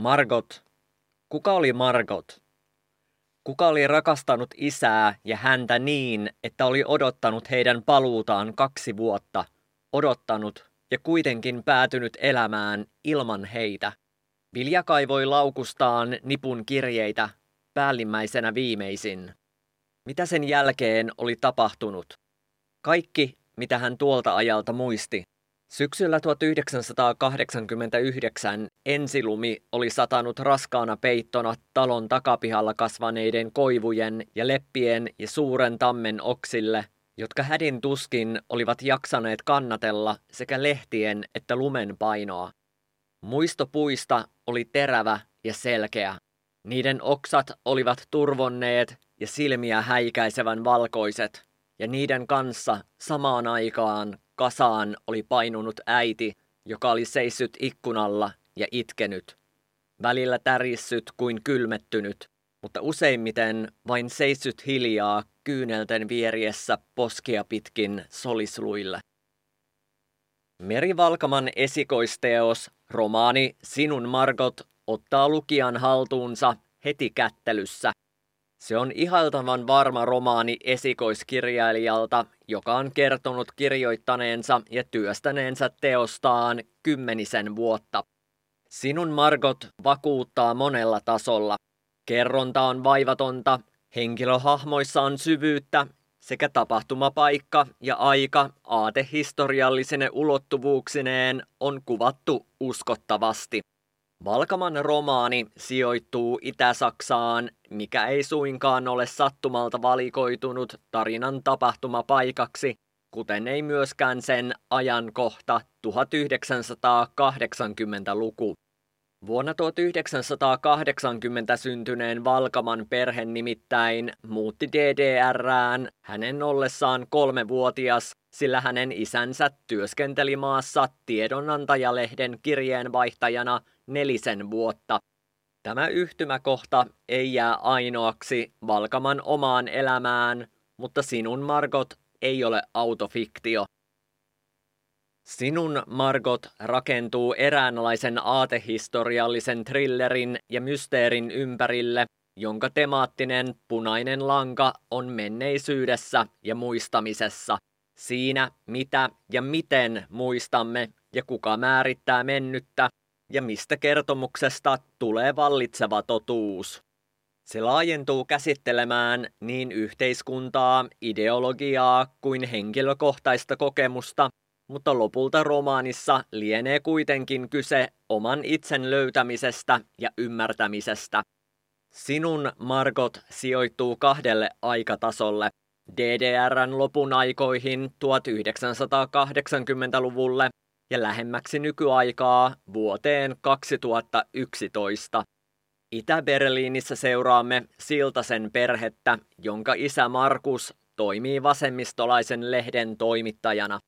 Margot. Kuka oli Margot? Kuka oli rakastanut isää ja häntä niin, että oli odottanut heidän paluutaan kaksi vuotta, odottanut ja kuitenkin päätynyt elämään ilman heitä? Vilja kaivoi laukustaan nipun kirjeitä, päällimmäisenä viimeisin. Mitä sen jälkeen oli tapahtunut? Kaikki, mitä hän tuolta ajalta muisti, Syksyllä 1989 ensilumi oli satanut raskaana peittona talon takapihalla kasvaneiden koivujen ja leppien ja suuren tammen oksille, jotka hädin tuskin olivat jaksaneet kannatella sekä lehtien että lumen painoa. Muisto puista oli terävä ja selkeä. Niiden oksat olivat turvonneet ja silmiä häikäisevän valkoiset, ja niiden kanssa samaan aikaan Kasaan oli painunut äiti, joka oli seissyt ikkunalla ja itkenyt. Välillä tärissyt kuin kylmettynyt, mutta useimmiten vain seissyt hiljaa kyynelten vieriessä poskia pitkin solisluille. Meri Valkaman esikoisteos, romaani Sinun Margot, ottaa lukijan haltuunsa heti kättelyssä se on ihaltavan varma romaani esikoiskirjailijalta, joka on kertonut kirjoittaneensa ja työstäneensä teostaan kymmenisen vuotta. Sinun Margot vakuuttaa monella tasolla. Kerronta on vaivatonta, henkilöhahmoissa on syvyyttä sekä tapahtumapaikka ja aika aatehistoriallisine ulottuvuuksineen on kuvattu uskottavasti. Valkaman romaani sijoittuu Itä-Saksaan, mikä ei suinkaan ole sattumalta valikoitunut tarinan tapahtumapaikaksi, kuten ei myöskään sen ajankohta 1980-luku. Vuonna 1980 syntyneen Valkaman perhe nimittäin muutti DDRään hänen ollessaan kolmevuotias, sillä hänen isänsä työskenteli maassa tiedonantajalehden kirjeenvaihtajana nelisen vuotta. Tämä yhtymäkohta ei jää ainoaksi Valkaman omaan elämään, mutta sinun Margot ei ole autofiktio. Sinun Margot rakentuu eräänlaisen aatehistoriallisen thrillerin ja mysteerin ympärille, jonka temaattinen punainen lanka on menneisyydessä ja muistamisessa. Siinä, mitä ja miten muistamme ja kuka määrittää mennyttä ja mistä kertomuksesta tulee vallitseva totuus. Se laajentuu käsittelemään niin yhteiskuntaa, ideologiaa kuin henkilökohtaista kokemusta, mutta lopulta romaanissa lienee kuitenkin kyse oman itsen löytämisestä ja ymmärtämisestä. Sinun Margot sijoittuu kahdelle aikatasolle. DDRn lopun aikoihin 1980-luvulle ja lähemmäksi nykyaikaa vuoteen 2011. Itä-Berliinissä seuraamme Siltasen perhettä, jonka isä Markus toimii vasemmistolaisen lehden toimittajana.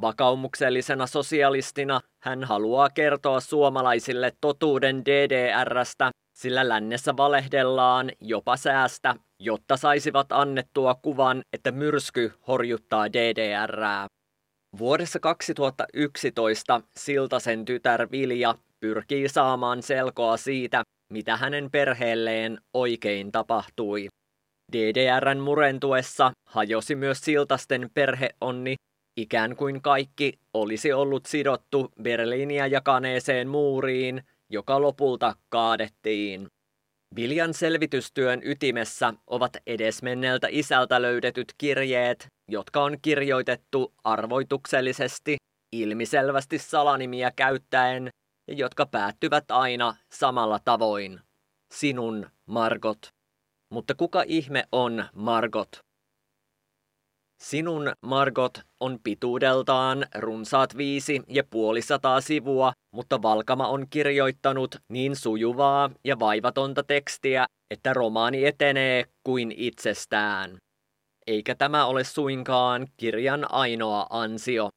Vakaumuksellisena sosialistina hän haluaa kertoa suomalaisille totuuden DDRstä, sillä lännessä valehdellaan jopa säästä, jotta saisivat annettua kuvan, että myrsky horjuttaa DDRää. Vuodessa 2011 Siltasen tytär Vilja pyrkii saamaan selkoa siitä, mitä hänen perheelleen oikein tapahtui. DDRn murentuessa hajosi myös Siltasten perheonni, ikään kuin kaikki olisi ollut sidottu Berliiniä jakaneeseen muuriin, joka lopulta kaadettiin. Viljan selvitystyön ytimessä ovat edesmenneeltä isältä löydetyt kirjeet, jotka on kirjoitettu arvoituksellisesti, ilmiselvästi salanimiä käyttäen ja jotka päättyvät aina samalla tavoin. Sinun, Margot. Mutta kuka ihme on Margot? Sinun Margot on pituudeltaan runsaat viisi ja puolisataa sivua, mutta Valkama on kirjoittanut niin sujuvaa ja vaivatonta tekstiä, että romaani etenee kuin itsestään. Eikä tämä ole suinkaan kirjan ainoa ansio.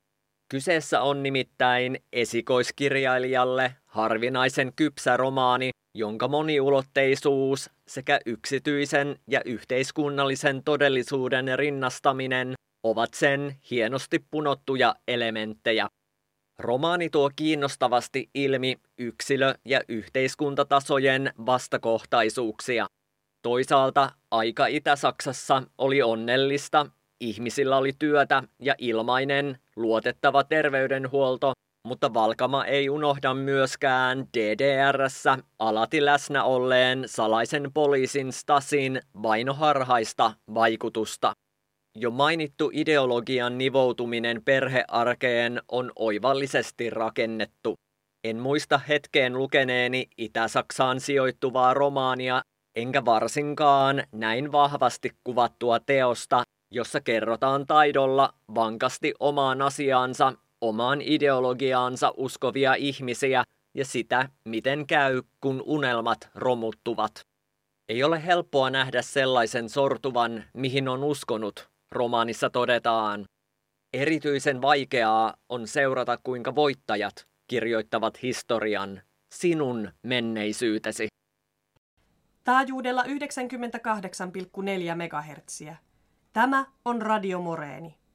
Kyseessä on nimittäin esikoiskirjailijalle harvinaisen kypsä romaani, jonka moniulotteisuus sekä yksityisen ja yhteiskunnallisen todellisuuden rinnastaminen ovat sen hienosti punottuja elementtejä. Romaani tuo kiinnostavasti ilmi yksilö- ja yhteiskuntatasojen vastakohtaisuuksia. Toisaalta aika Itä-Saksassa oli onnellista, ihmisillä oli työtä ja ilmainen, luotettava terveydenhuolto, mutta Valkama ei unohda myöskään DDRssä alati läsnä olleen salaisen poliisin Stasin vainoharhaista vaikutusta. Jo mainittu ideologian nivoutuminen perhearkeen on oivallisesti rakennettu. En muista hetkeen lukeneeni Itä-Saksaan sijoittuvaa romaania, enkä varsinkaan näin vahvasti kuvattua teosta, jossa kerrotaan taidolla vankasti omaan asiaansa, omaan ideologiaansa uskovia ihmisiä ja sitä, miten käy, kun unelmat romuttuvat. Ei ole helppoa nähdä sellaisen sortuvan, mihin on uskonut, romaanissa todetaan. Erityisen vaikeaa on seurata, kuinka voittajat kirjoittavat historian, sinun menneisyytesi. Taajuudella 98,4 MHz. Tämä on Radio Moreeni.